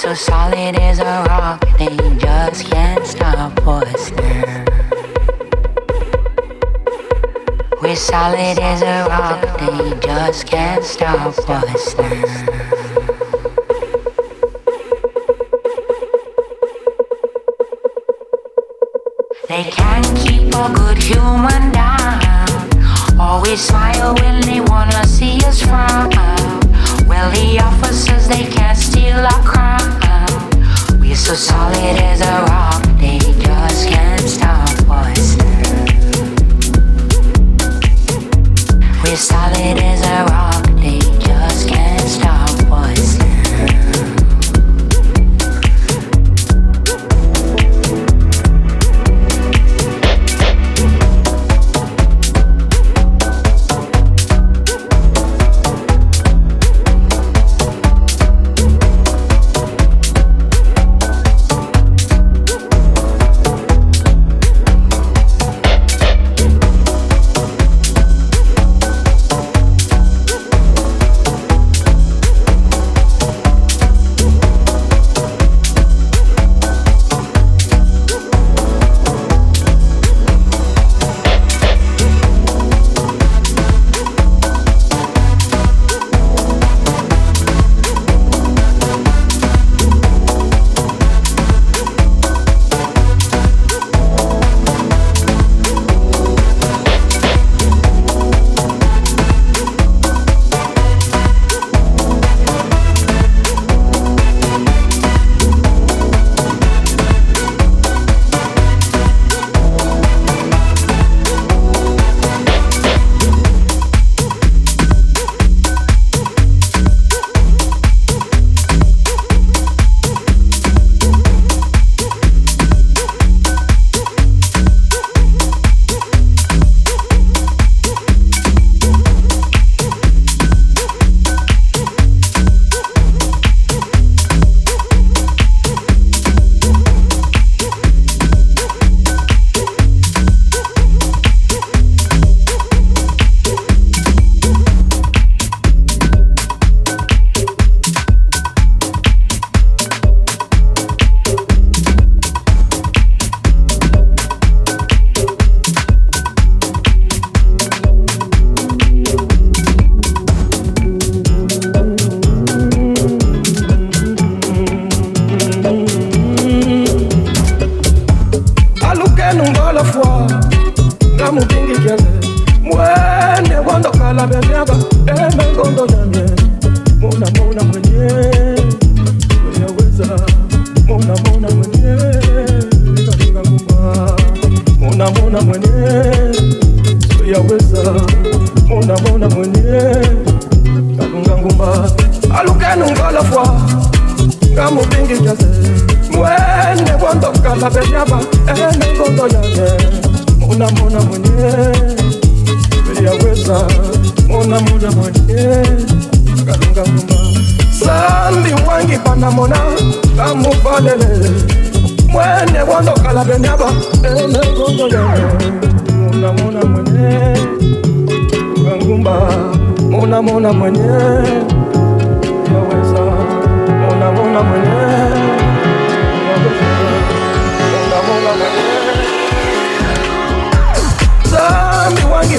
so solid as a rock, they just can't stop us now. We're solid as a rock, they just can't stop us now. They can't keep a good human down. Always smile when they wanna see us frown. Well, the officers, they can't steal our crown so solid as a rock, they just can't stop us. We're solid as a rock.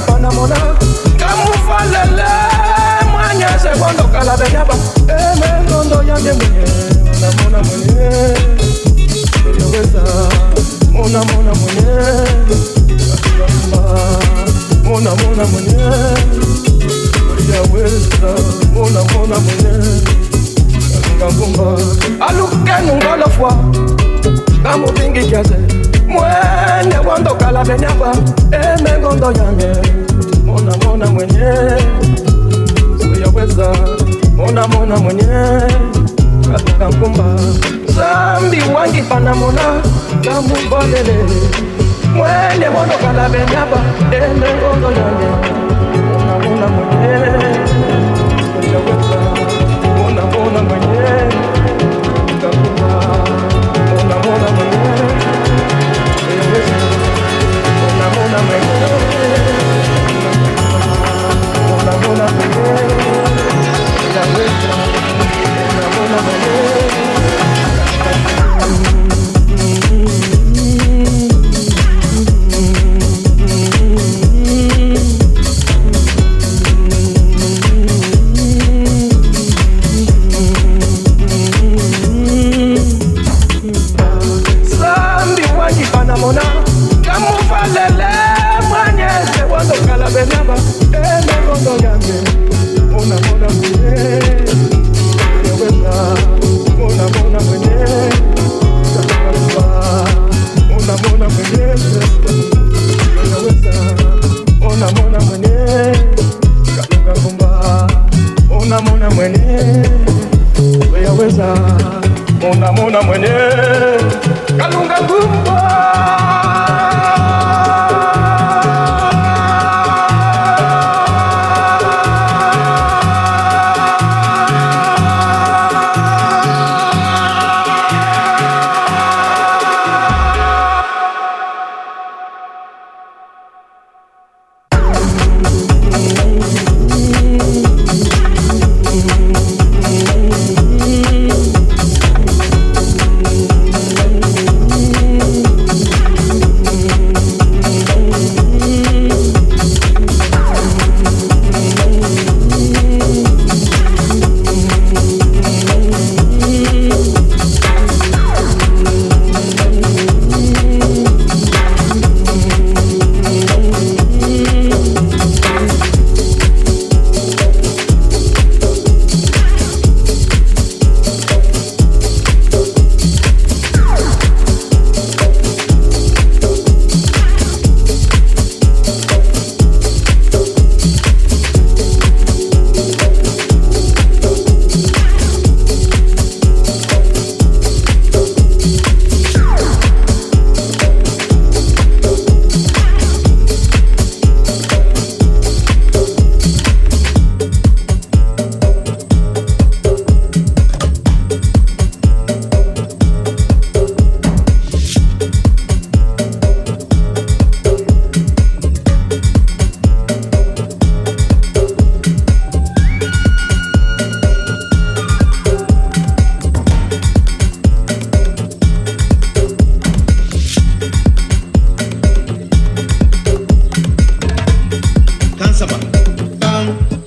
mipana mona. Kamufalele mwanyese kondokala beyaba. Emengondo yange mwenye namona mwenye. Eyoweza mona mona mwenye. Kaamba mona mona mwenye. Oyaweza mona mona mwenye. Kakangumba alukenungolofwa kamubingi kiase mwene wondokala benyaba emengondo yange mona mona mwenye. Siyaweza mona mona mwenye. Kaluka nkumba. Zambi wangi panamona kamuvalele mwene wondokala benyaba emengondo yange mona mona mwenye mona mona mwenye mona mona mwenye. Kalunga ngumba one.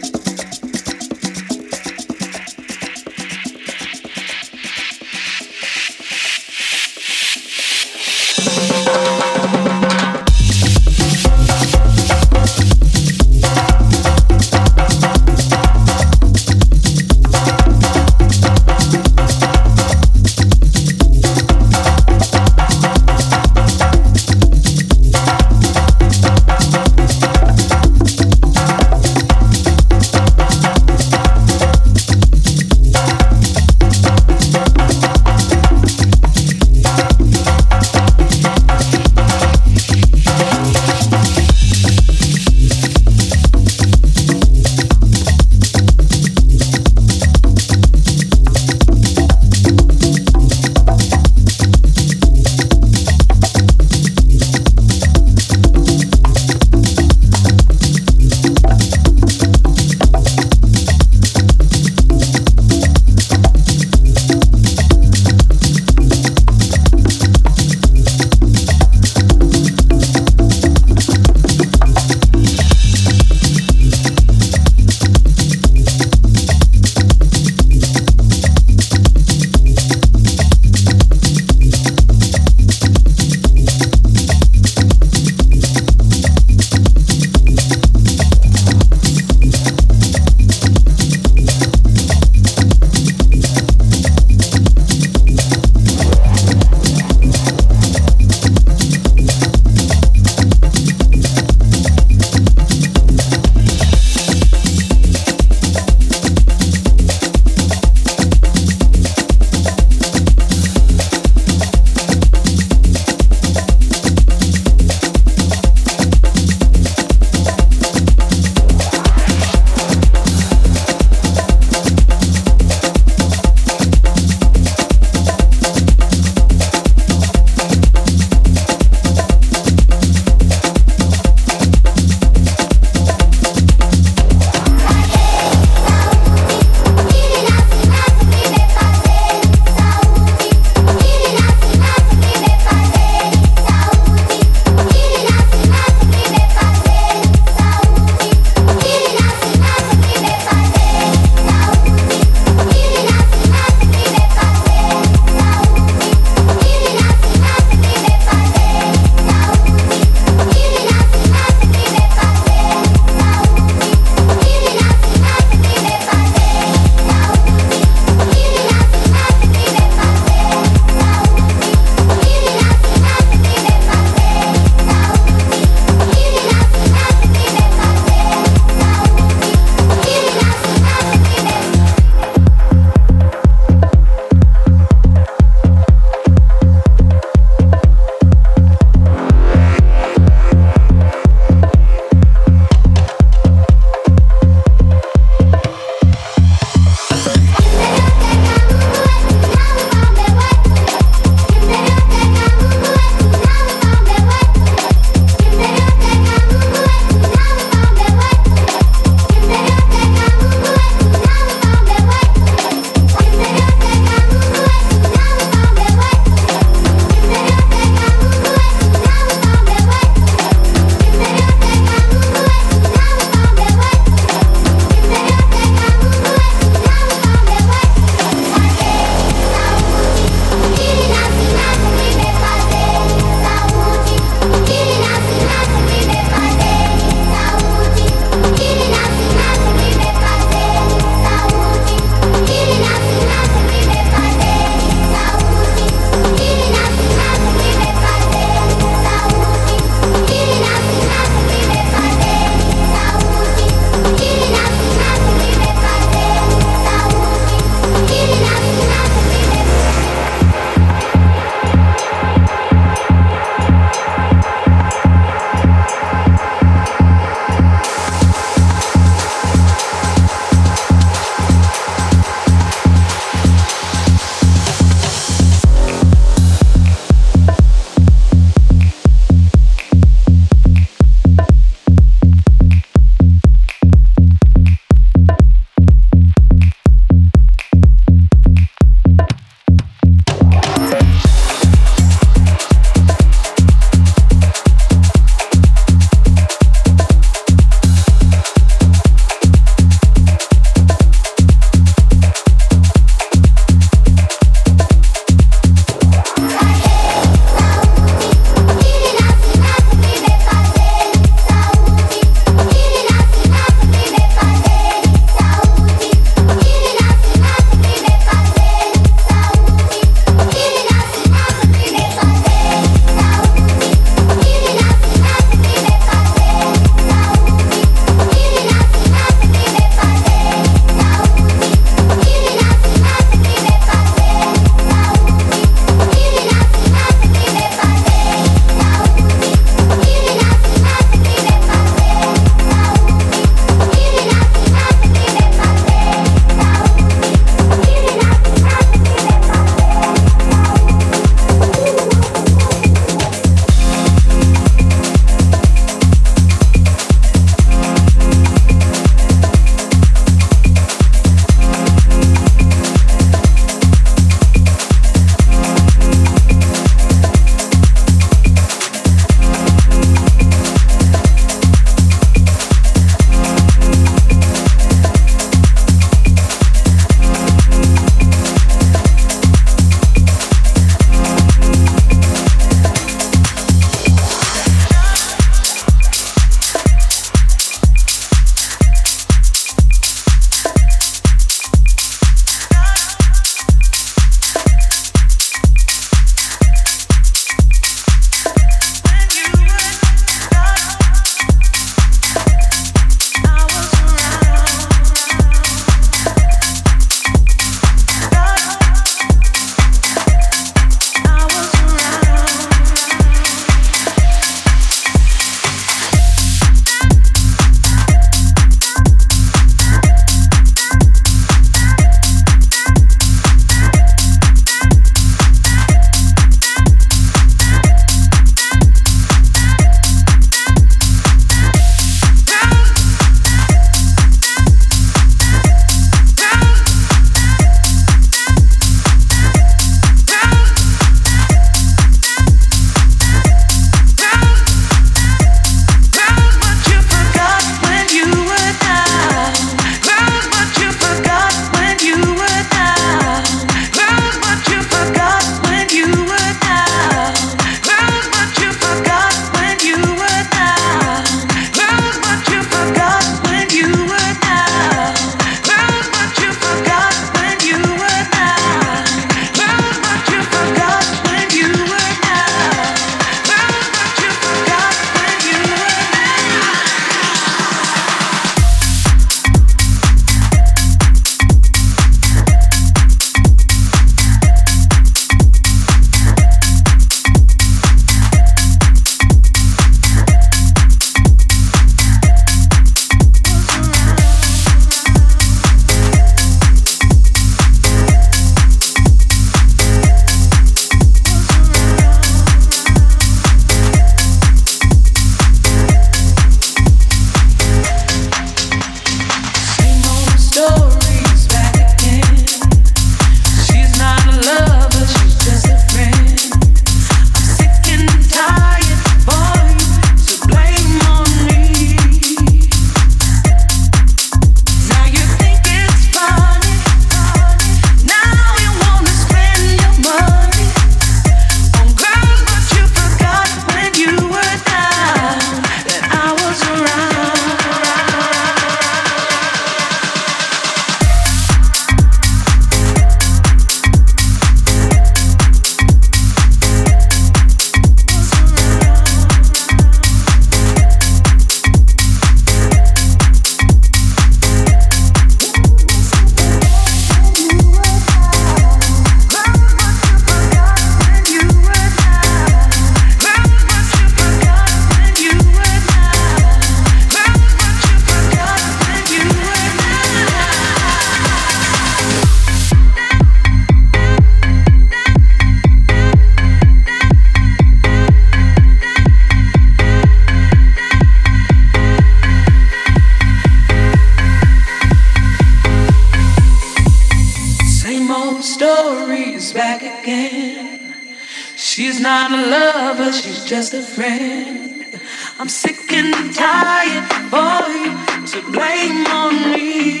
She's not a lover, she's just a friend. I'm sick and tired for you to blame on me.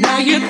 Now you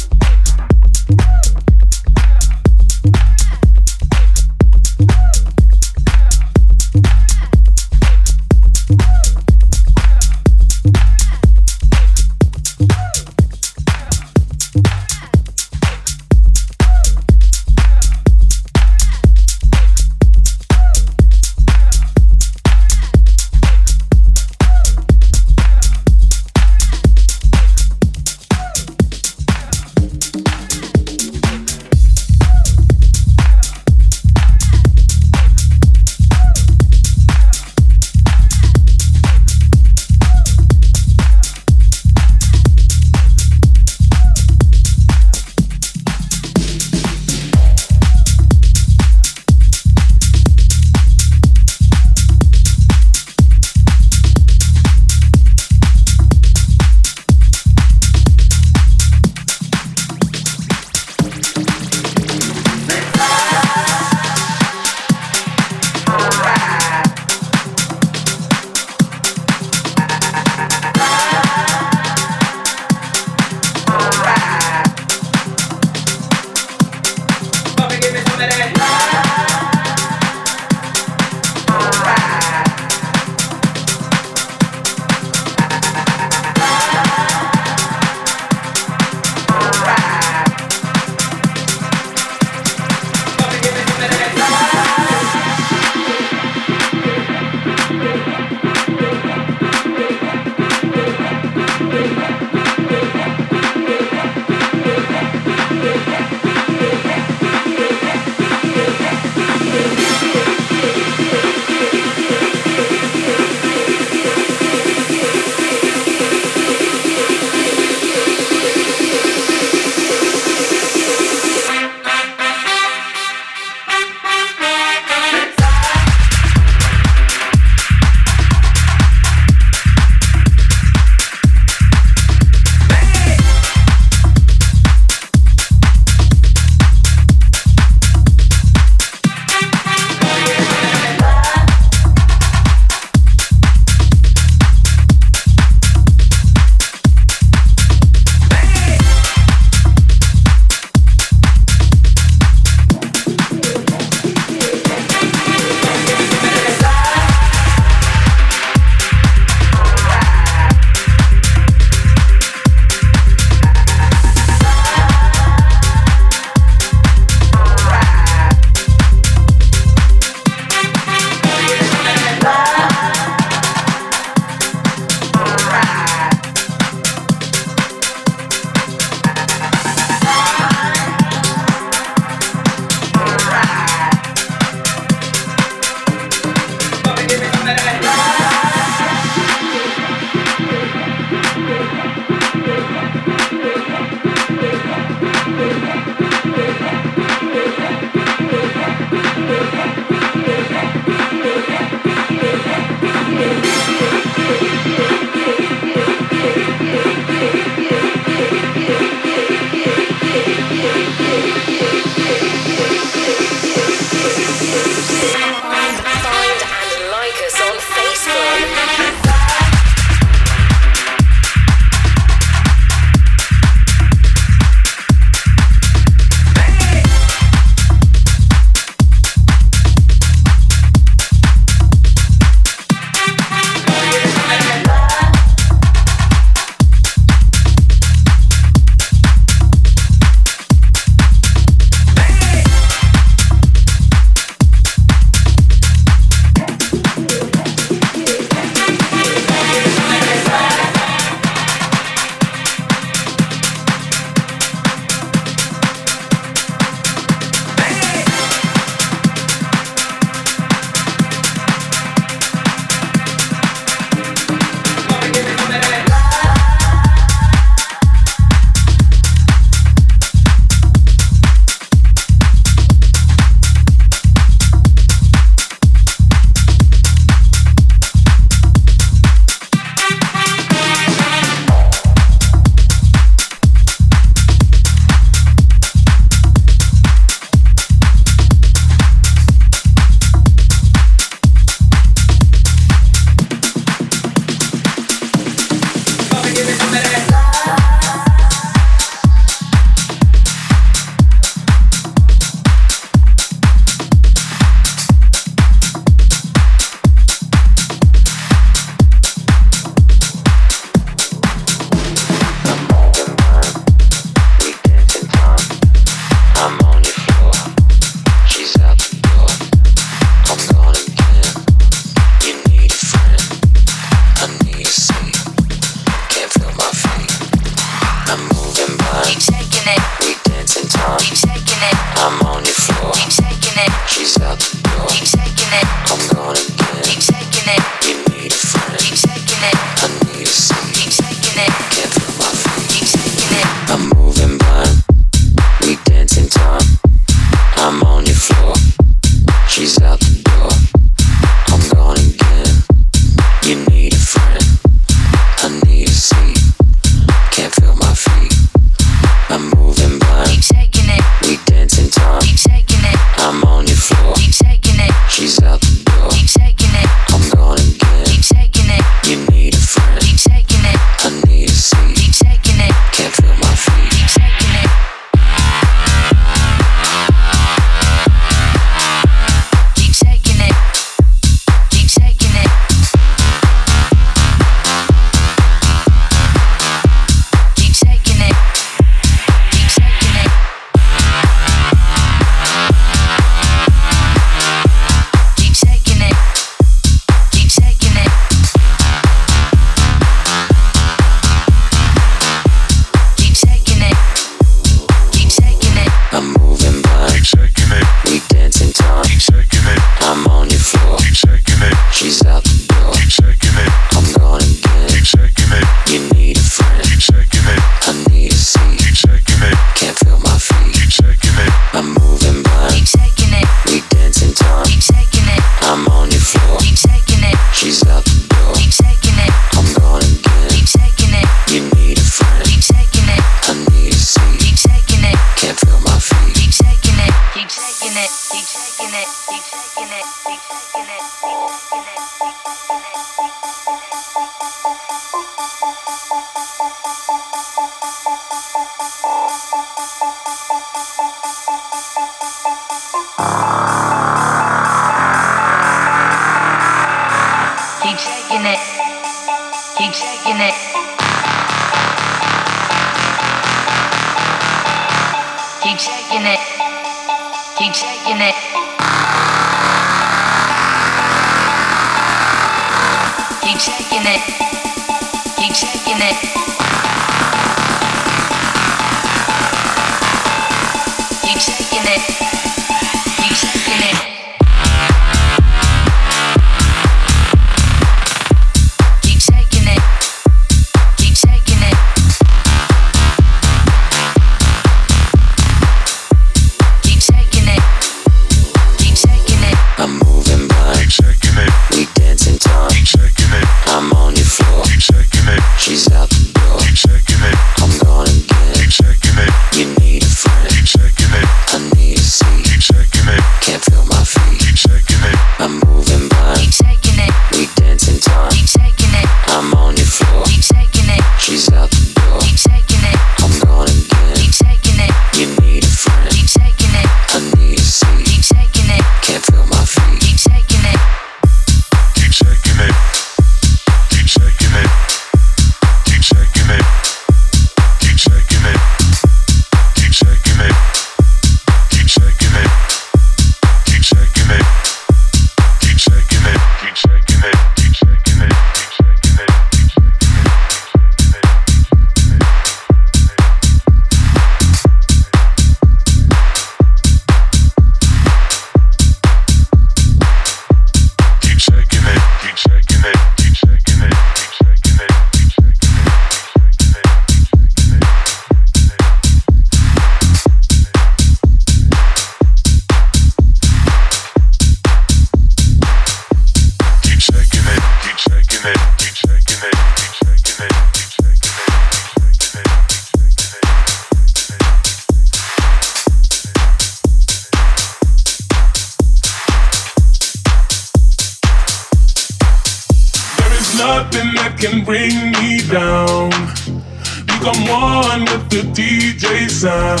straight sound.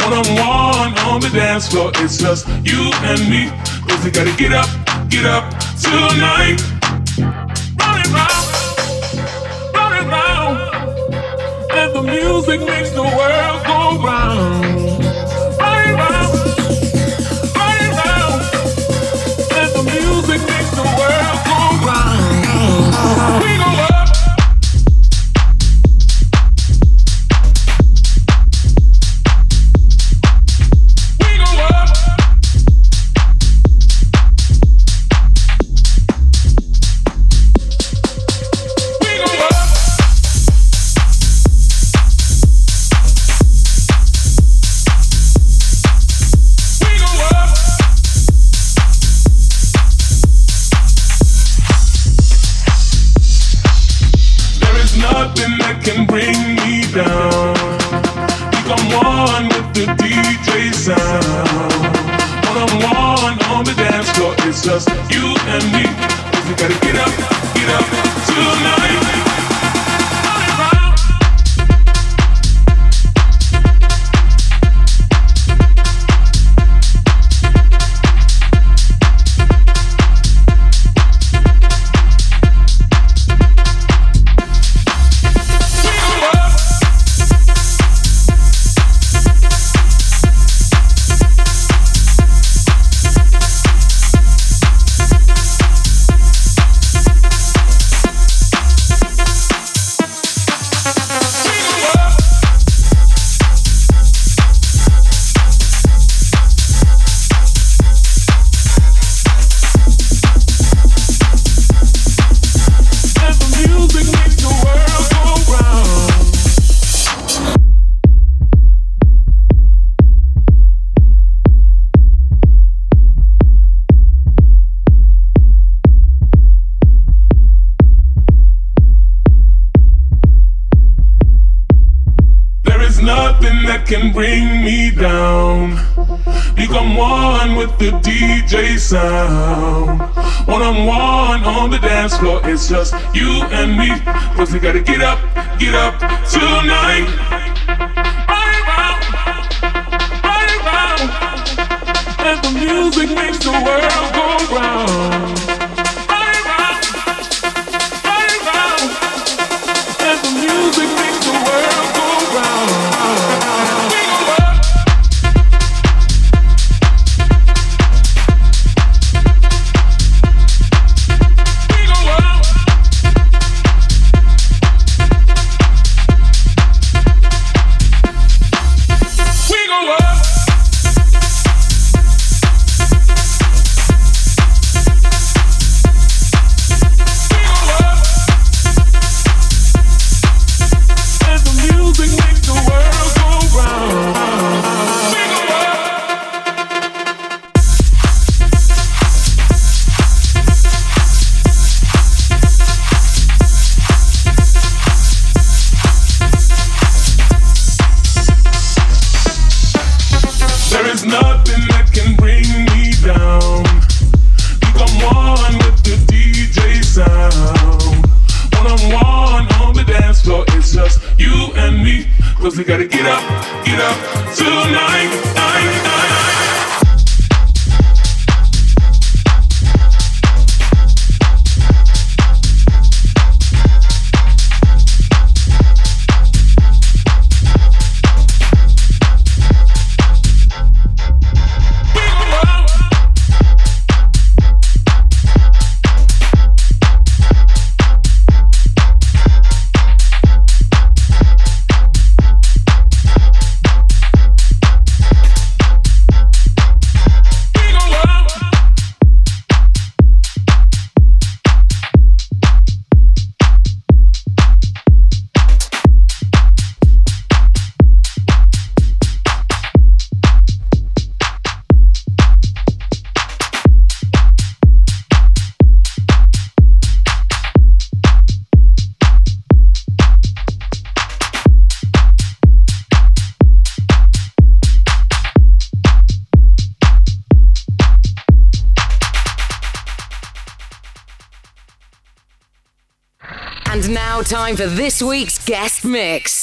One on one on the dance floor, it's just you and me. Cause we gotta get up, get up tonight. Run it round, run it round. And the music makes the world go round. Run it round, run it round. And the music makes the world go round. Time for this week's guest mix.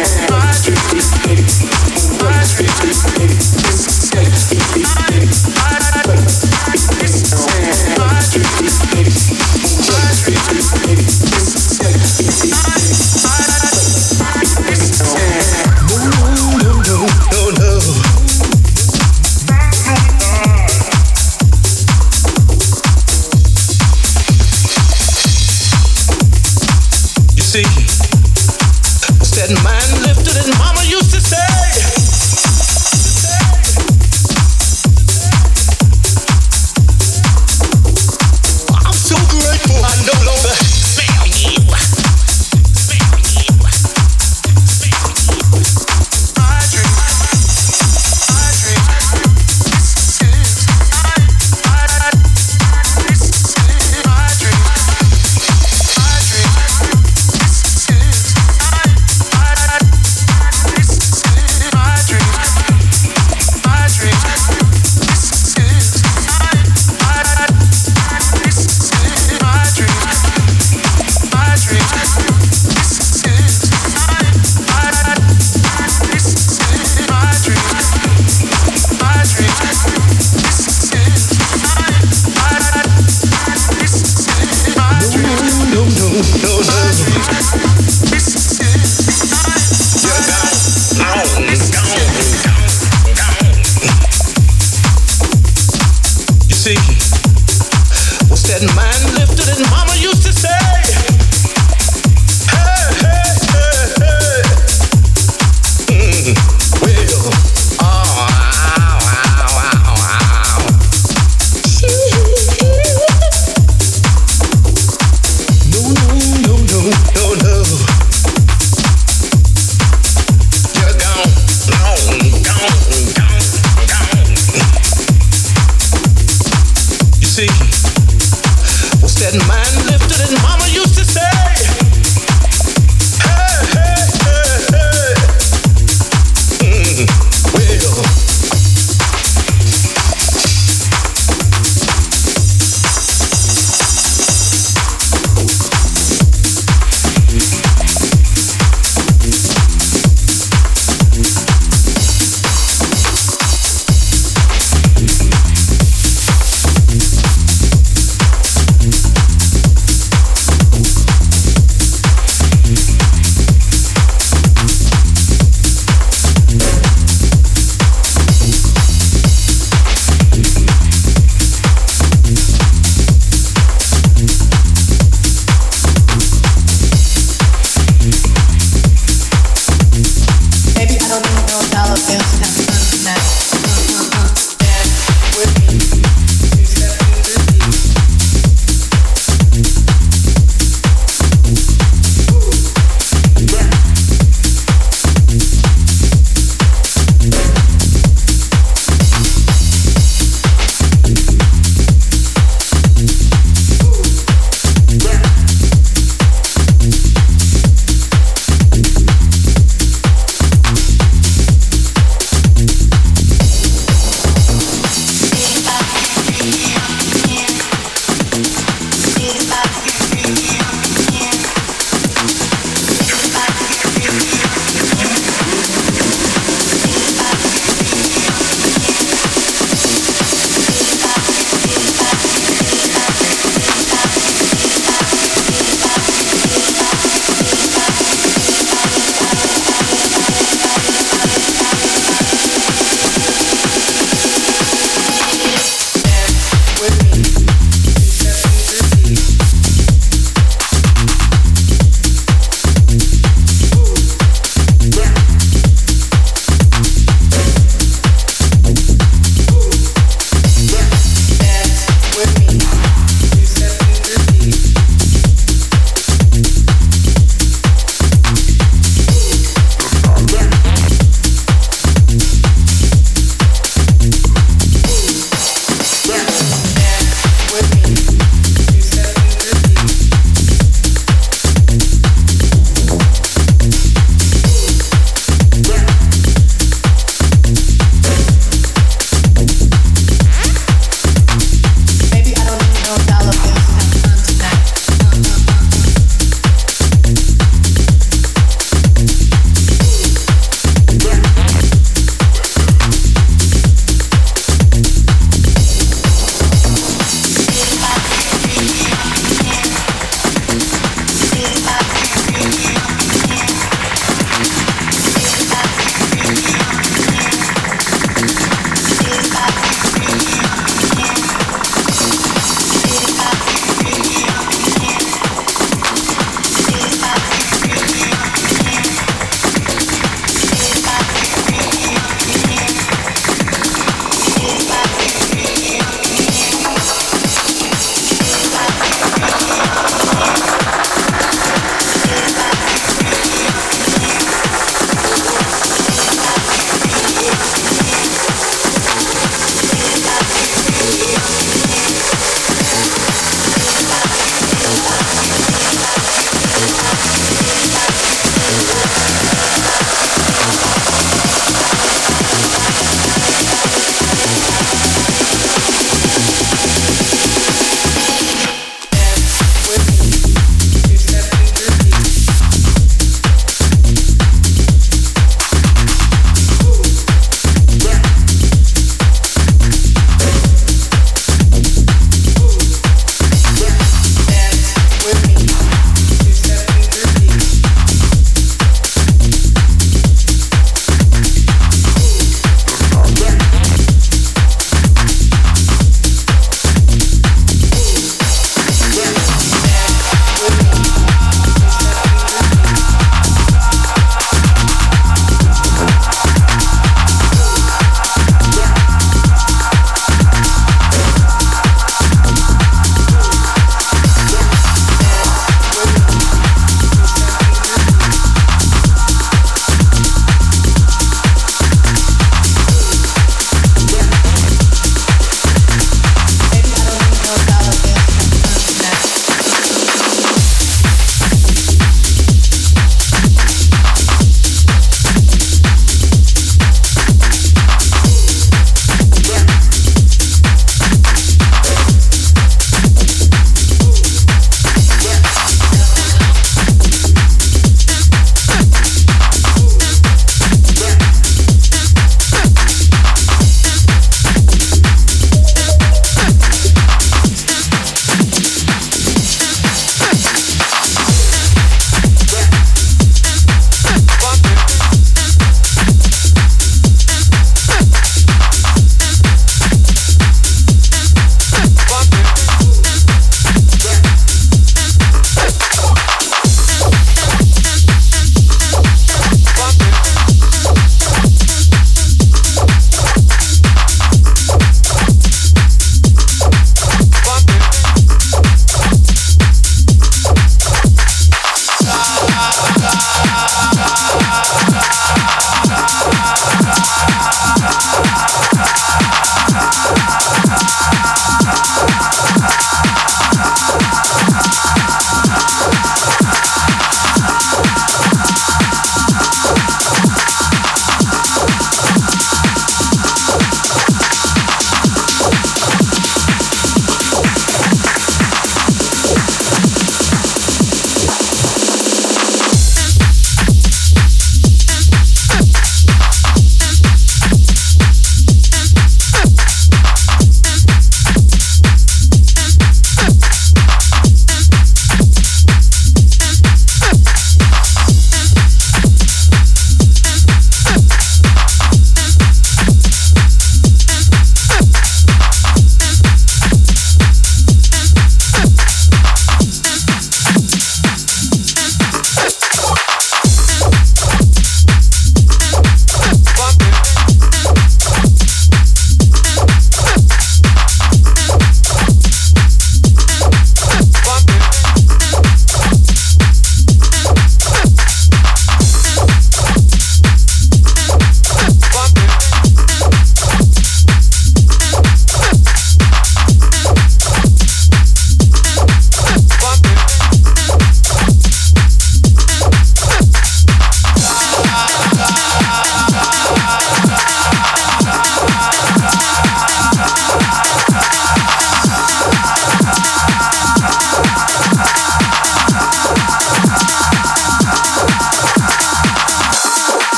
I just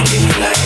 Blinding light.